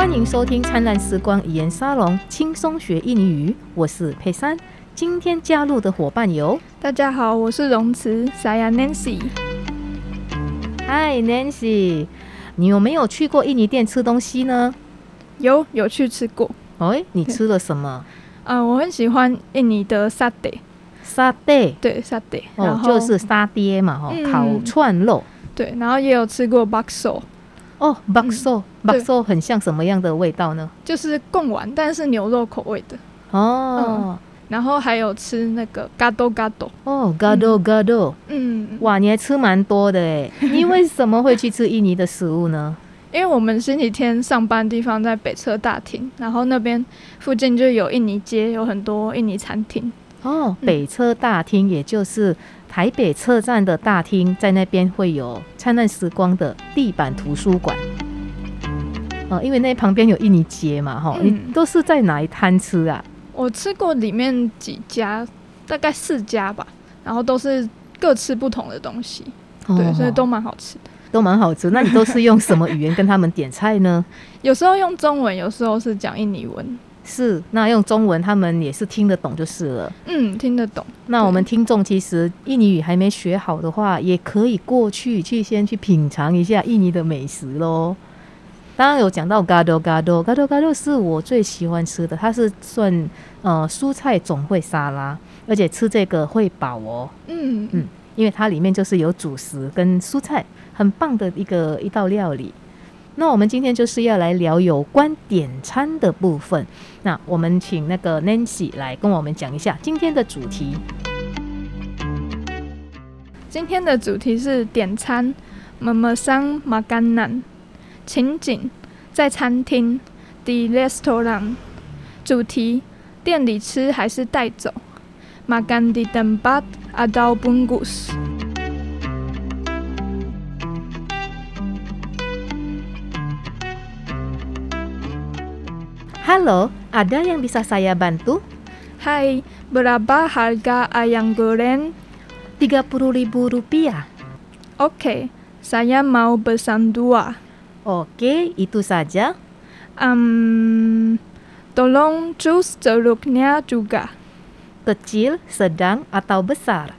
欢迎收听灿烂时光语言沙龙，轻松学印尼语。我是佩珊，今天加入的伙伴有，大家好，我是荣慈，Saya Nancy。嗨，Nancy，你有没有去过印尼店吃东西呢？有，有去吃过。哎，你吃了什么？啊，我很喜欢印尼的沙爹。沙爹，对，沙爹，哦，就是沙爹嘛，哈，烤串肉。对，然后也有吃过 bakso。哦，bakso，bakso 很像什么样的味道呢？就是贡丸，但是牛肉口味的。哦，然后还有吃那个 gado gado。哦，gado gado。嗯，哇，你还吃蛮多的哎。你为什么会去吃印尼的食物呢？因为我们星期天上班地方在北车大厅，然后那边附近就有印尼街，有很多印尼餐厅。哦，北车大厅，也就是台北车站的大厅，在那边会有灿烂时光的地板图书馆。呃，因为那旁边有印尼街嘛，哈，你都是在哪一摊吃啊？我吃过里面几家，大概四家吧，然后都是各吃不同的东西，对，所以都蛮好吃的，都蛮好吃。那你都是用什么语言跟他们点菜呢？有时候用中文，有时候是讲印尼文。是，那用中文他们也是听得懂就是了。嗯，听得懂。那我们听众其实印尼语还没学好的话，也可以过去去先去品尝一下印尼的美食喽。刚刚有讲到 gado gado gado gado 是我最喜欢吃的，它是算呃蔬菜总会沙拉，而且吃这个会饱哦。嗯嗯，因为它里面就是有主食跟蔬菜，很棒的一个一道料理。那我们今天就是要来聊有关点餐的部分。那我们请那个 Nancy 来跟我们讲一下今天的主题。今天的主题是点餐，memesan makanan，情景在餐厅，di restoran。主题店里吃还是带走，makan di tempat atau bungkus。Halo, ada yang bisa saya bantu? Hai, berapa harga ayam goreng? 30 ribu rupiah. Oke, saya mau pesan dua. Oke, itu saja. Um, tolong jus jeruknya juga. Kecil, sedang, atau besar?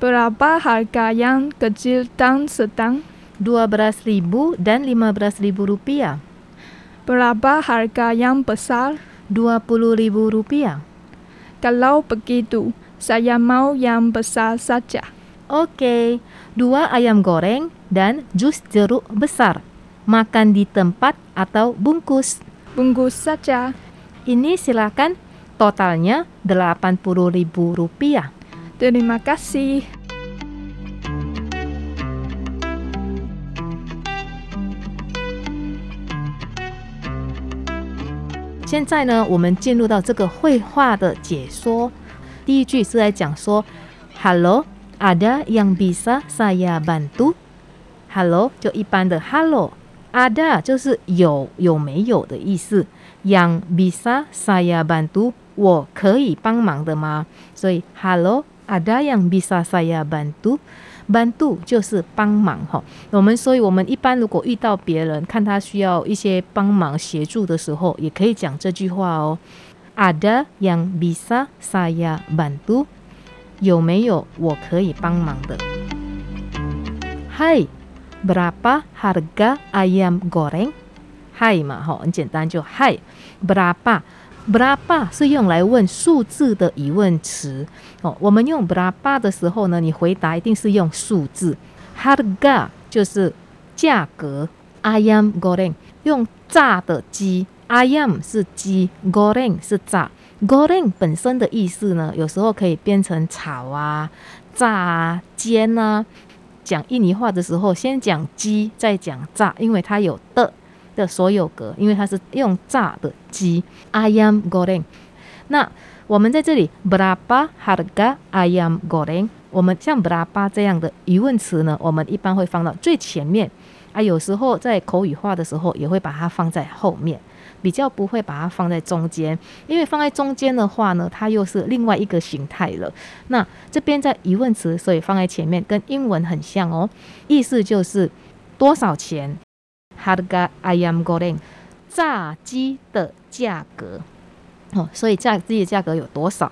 Berapa harga yang kecil dan sedang? 12.000 dan 15.000 rupiah. Berapa harga yang besar? ribu rupiah. Kalau begitu, saya mau yang besar saja. Oke, dua ayam goreng dan jus jeruk besar. Makan di tempat atau bungkus? Bungkus saja. Ini silakan. Totalnya ribu rupiah. Terima kasih. 现在呢，我们进入到这个绘画的解说。第一句是在讲说，Hello, ada yang bisa saya bantu？Hello 就一般的 Hello，ada 就是有有没有的意思，yang bisa saya bantu 我可以帮忙的吗？所以 Hello, ada yang bisa saya bantu？Bantu 就是帮忙哈，我们所以我们一般如果遇到别人看他需要一些帮忙协助的时候，也可以讲这句话哦。Ada yang bisa saya bantu？有没有我可以帮忙的？Hi，berapa harga ayam goreng？Hi 嘛哈，很简单就 hi braba braba 是用来问数字的疑问词哦。我们用 berapa 的时候呢，你回答一定是用数字。Harga 就是价格。Ayam goreng 用炸的鸡，Ayam 是鸡，goreng 是炸。Goreng 本身的意思呢，有时候可以变成炒啊、炸啊、煎啊。讲印尼话的时候，先讲鸡，再讲炸，因为它有的。的所有格，因为它是用炸的鸡，ayam goreng。那我们在这里，berapa harga ayam goreng？我们像 berapa 这样的疑问词呢，我们一般会放到最前面啊。有时候在口语化的时候，也会把它放在后面，比较不会把它放在中间，因为放在中间的话呢，它又是另外一个形态了。那这边在疑问词，所以放在前面，跟英文很像哦，意思就是多少钱。Harga ayam goreng，炸鸡的价格哦，所以炸鸡的价格有多少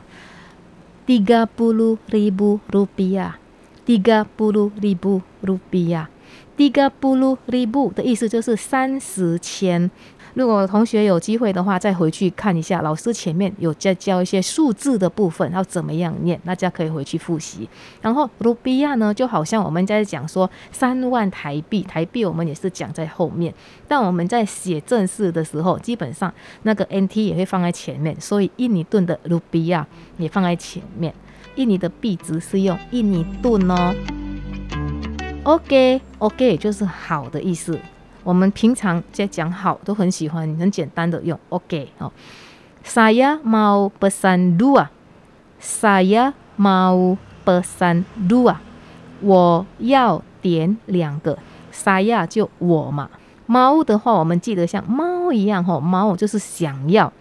？tiga puluh ribu rupiah，tiga puluh ribu rupiah，tiga puluh ribu 的意思就是三十千。如果同学有机会的话，再回去看一下，老师前面有在教一些数字的部分要怎么样念，大家可以回去复习。然后卢比亚呢，就好像我们在讲说三万台币，台币我们也是讲在后面，但我们在写正式的时候，基本上那个 NT 也会放在前面，所以印尼盾的卢比亚也放在前面。印尼的币值是用印尼盾哦。OK，OK 就是好的意思。我们平常在讲好都很喜欢，很简单的用 OK 哦。Saya mau pesan dua. Saya mau pesan dua. 我要点两个。Saya 就我嘛。猫的话，我们记得像猫一样哈，猫就是想要。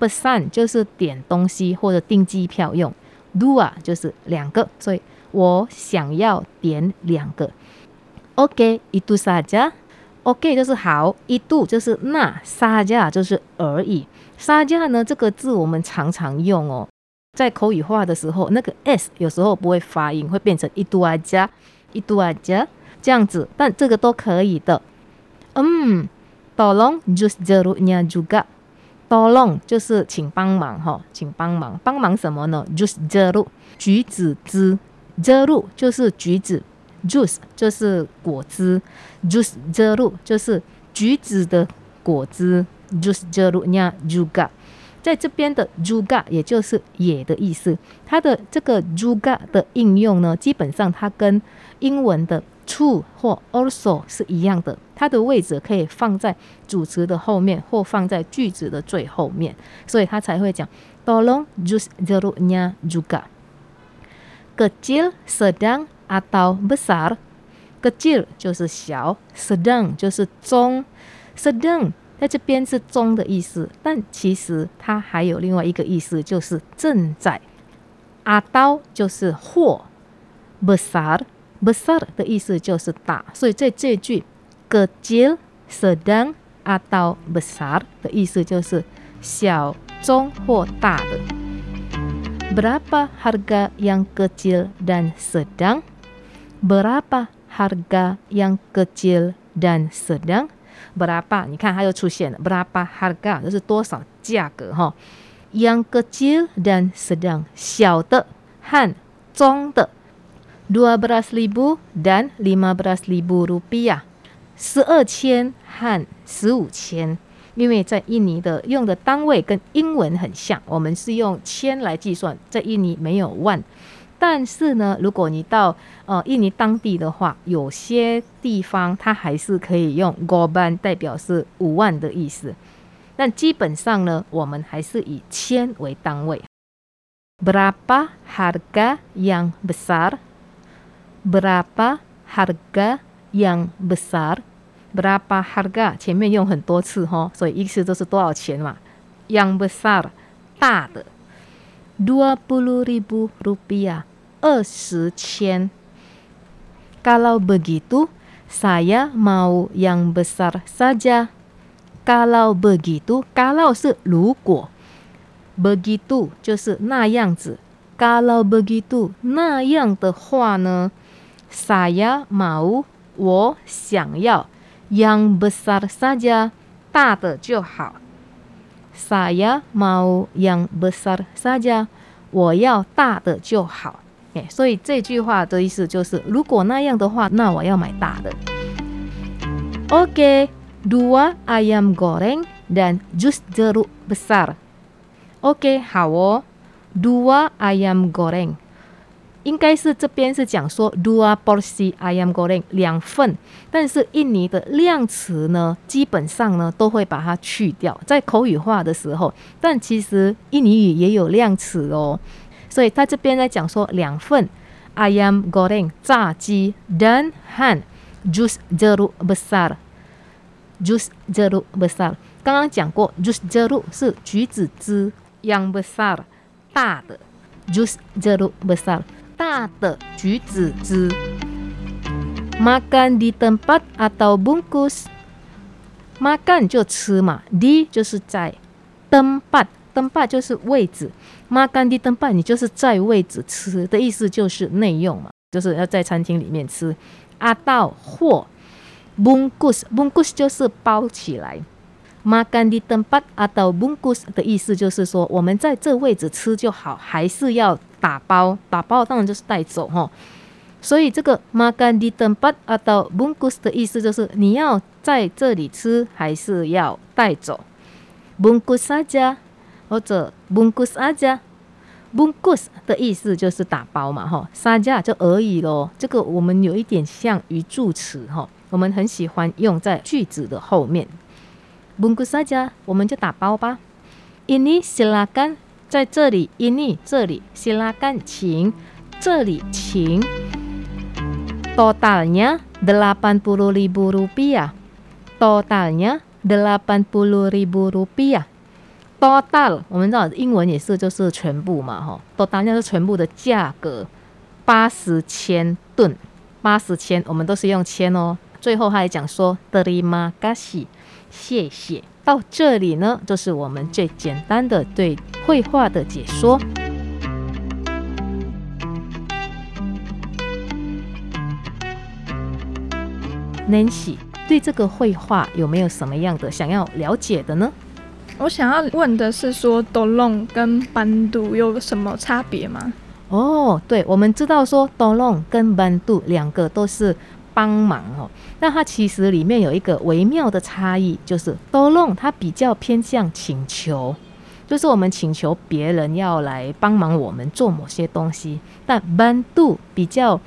Pesan 就是点东西或者订机票用。Dua 就是两个，所以我想要点两个。OK，itu saja. OK，就是好，一度就是那，沙加就是而已。沙加呢这个字我们常常用哦，在口语化的时候，那个 s 有时候不会发音，会变成一度啊加，一度啊加这样子，但这个都可以的。嗯，tolong jus jeruknya juga，tolong 就是请帮忙哈，请帮忙，帮忙什么呢？jus jeruk 橘子汁，jeru 就是橘子。Juice 就是果汁，juice jeruk 就是橘子的果汁，juice jeruk nya juga，在这边的 juga 也就是也的意思，它的这个 juga 的应用呢，基本上它跟英文的 to 或 also 是一样的，它的位置可以放在主词的后面或放在句子的最后面，所以它才会讲 tolong juice jeruknya juga kecil, sedang atau besar，kecil 就是小，sedang 就是中，sedang 在这边是中的意思，但其实它还有另外一个意思，就是正在。atau 就是或，besar，besar 的意思就是大，所以在这句 kecil sedang atau besar 的意思就是小、中或大的。Berapa harga yang kecil dan sedang？berapa harga yang kecil dan sedang berapa 你看它又出现了 berapa harga 就是多少价格哈 yang kecil dan sedang 小的和中的 dua belas ribu dan lima belas ribu rupiah 十二千和十五千， 因为在印尼的用的单位跟英文很像，我们是用千来计算，在印尼没有万。但是呢，如果你到呃印尼当地的话，有些地方它还是可以用 goban 代表是五万的意思。但基本上呢，我们还是以千为单位。Berapa harga yang besar? Berapa harga yang besar? Berapa harga 前面用很多次哈，所以意思都是多少钱嘛。Yang besar 大的。dua puluh ribu rupiah 二十千 kalau begitu saya mau yang besar saja kalau begitu kalau 是如果 begitu 就是那样子 kalau begitu 那样的话呢 saya mau 我想要 yang besar saja 大的就好 saya mau yang besar saja，我要大的就好。哎，所以这句话的意思就是，如果那样的话，那我要买大的。Oke, dua ayam goreng dan jus jeruk besar. Oke，好哦，dua ayam goreng。 应该是这边是讲说 dua porsi ayam goreng 两份，但是印尼的量词呢，基本上呢都会把它去掉，在口语化的时候，但其实印尼语也有量词哦，所以他这边在讲说两份 ayam goreng 炸鸡 dan han jus jeruk besar，jus jeruk besar，刚刚讲过 jus jeruk 是橘子汁，yang besar 大的 jus jeruk besar。大的橘子汁，makan di tempat atau bungkus。makan 就吃嘛，di 就是在 tempat tempat 就是位置，makan di tempat 你就是在位置吃的意思就是内用嘛，就是要在餐厅里面吃。atau 或 bungkus bungkus 就是包起来，makan di tempat atau bungkus 的意思就是说我们在这位置吃就好，还是要打包？打包当然就是带走哈。所以这个 makan di tempat atau bungkus 的意思就是你要在这里吃，还是要带走？bungkus saja 或者 bungkus aja。bungkus 的意思就是打包嘛，哈，saja 就而已咯。这个我们有一点像语助词哈，我们很喜欢用在句子的后面。Bungkus saja 我们就打包吧。ini silakan 在这里，ini 这里，silakan 请这里请。Totalnya delapan puluh ribu rupiah. Totalnya delapan puluh ribu rupiah. Total 我们知道英文也是就是全部嘛，哈。Total 就是全部的价格，八十千吨，八十千，我们都是用千哦。最后他还讲说 Terima kasih，谢谢。到这里呢，就是我们最简单的对绘画的解说。Nancy 对这个绘画有没有什么样的想要了解的呢？我想要问的是，说 dolong 跟班度有什么差别吗？哦，对，我们知道说 dolong 跟班度两个都是帮忙哦，那它其实里面有一个微妙的差异，就是 d o l o n 它比较偏向请求，就是我们请求别人要来帮忙我们做某些东西，但班度比较。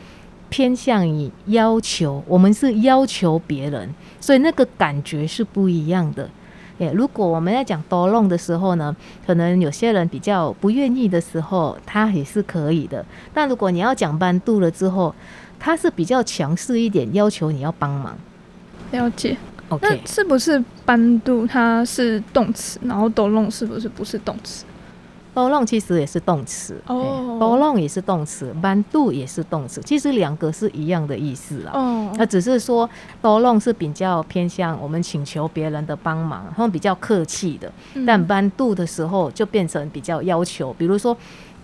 偏向于要求，我们是要求别人，所以那个感觉是不一样的。诶，如果我们在讲多弄的时候呢，可能有些人比较不愿意的时候，他也是可以的。但如果你要讲班度了之后，他是比较强势一点，要求你要帮忙。了解。OK，那是不是班度它是动词，然后多弄是不是不是动词？多弄其实也是动词哦，多弄也是动词，班度也是动词，其实两个是一样的意思啦。哦，那只是说多弄是比较偏向我们请求别人的帮忙，他们比较客气的，但班度的时候就变成比较要求，比如说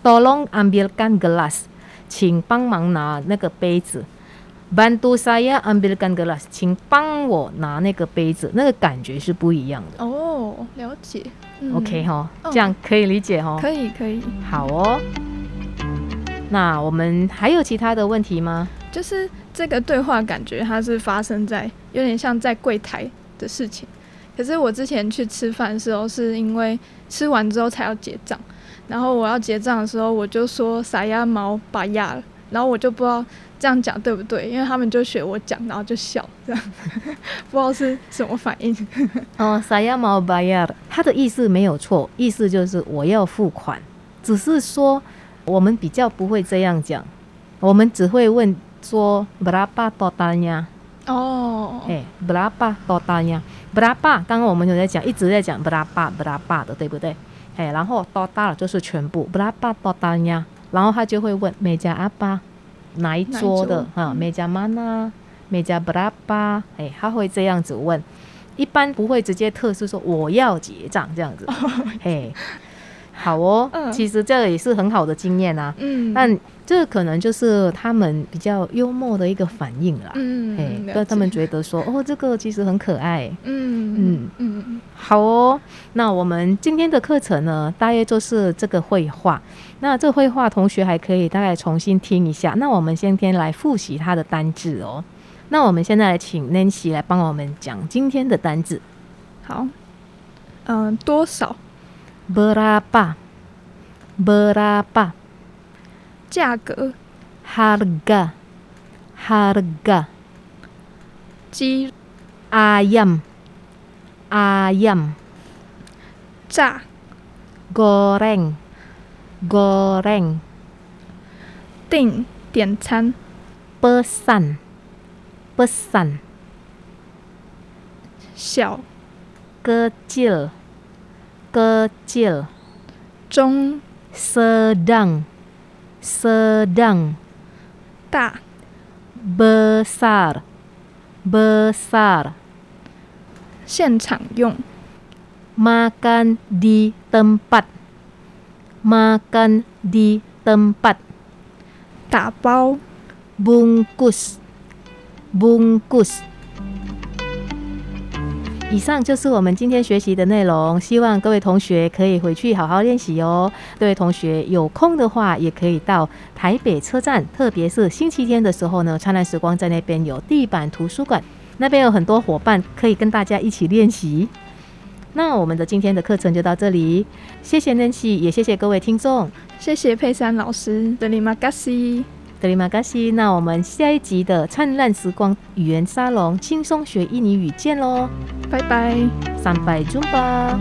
多弄 ambil kan gelas，请帮忙拿那个杯子。Bantu saya ambilkan gelas，请帮我拿那个杯子，那个感觉是不一样的。哦，了解。OK 哈，这样可以理解哈。可以，可以。好哦。那我们还有其他的问题吗？就是这个对话感觉它是发生在有点像在柜台的事情，可是我之前去吃饭的时候，是因为吃完之后才要结账，然后我要结账的时候，我就说撒鸭毛把鸭了，然后我就不知道。这样讲对不对？因为他们就学我讲，然后就笑，这样 不知道是什么反应。哦，saya mau bayar，它的意思没有错，意思就是我要付款。只是说我们比较不会这样讲，我们只会问说 berapa totalnya。哦，哎，berapa 刚刚我们有在讲，一直在讲 berapa berapa 的，对不对？哎，然后 total 就是全部 berapa totalnya，然后他就会问 meja apa？哪一桌的哈？美加曼呐，美加布拉巴，哎，他会这样子问，一般不会直接特殊说我要结账这样子，嘿，好哦，其实这个也是很好的经验啊，嗯，但这可能就是他们比较幽默的一个反应啦，嗯，哎，让他们觉得说 哦，这个其实很可爱，嗯嗯嗯，好哦，那我们今天的课程呢，大约就是这个绘画。那这绘画同学还可以大概重新听一下。那我们先天来复习它的单字哦。那我们现在来请 Nancy 来帮我们讲今天的单字。好，嗯，多少？Berapa？Berapa？价格？Harga？Harga？鸡？Ayam？Ayam？炸？Goreng？goreng 订点餐 pesan pesan 小 kecil kecil 中 sedang sedang 大 besar besar 现场用。 makan di tempat makan di tempat 打包 bungkus bungkus 以上就是我们今天学习的内容，希望各位同学可以回去好好练习哦。各位同学有空的话，也可以到台北车站，特别是星期天的时候呢，灿烂时光在那边有地板图书馆，那边有很多伙伴可以跟大家一起练习。那我们的今天的课程就到这里，谢谢 Nancy，也谢谢各位听众，谢谢佩珊老师的里马嘎西。德里马嘎西。那我们下一集的灿烂时光语言沙龙轻松学印尼语见喽，拜拜。三拜中吧。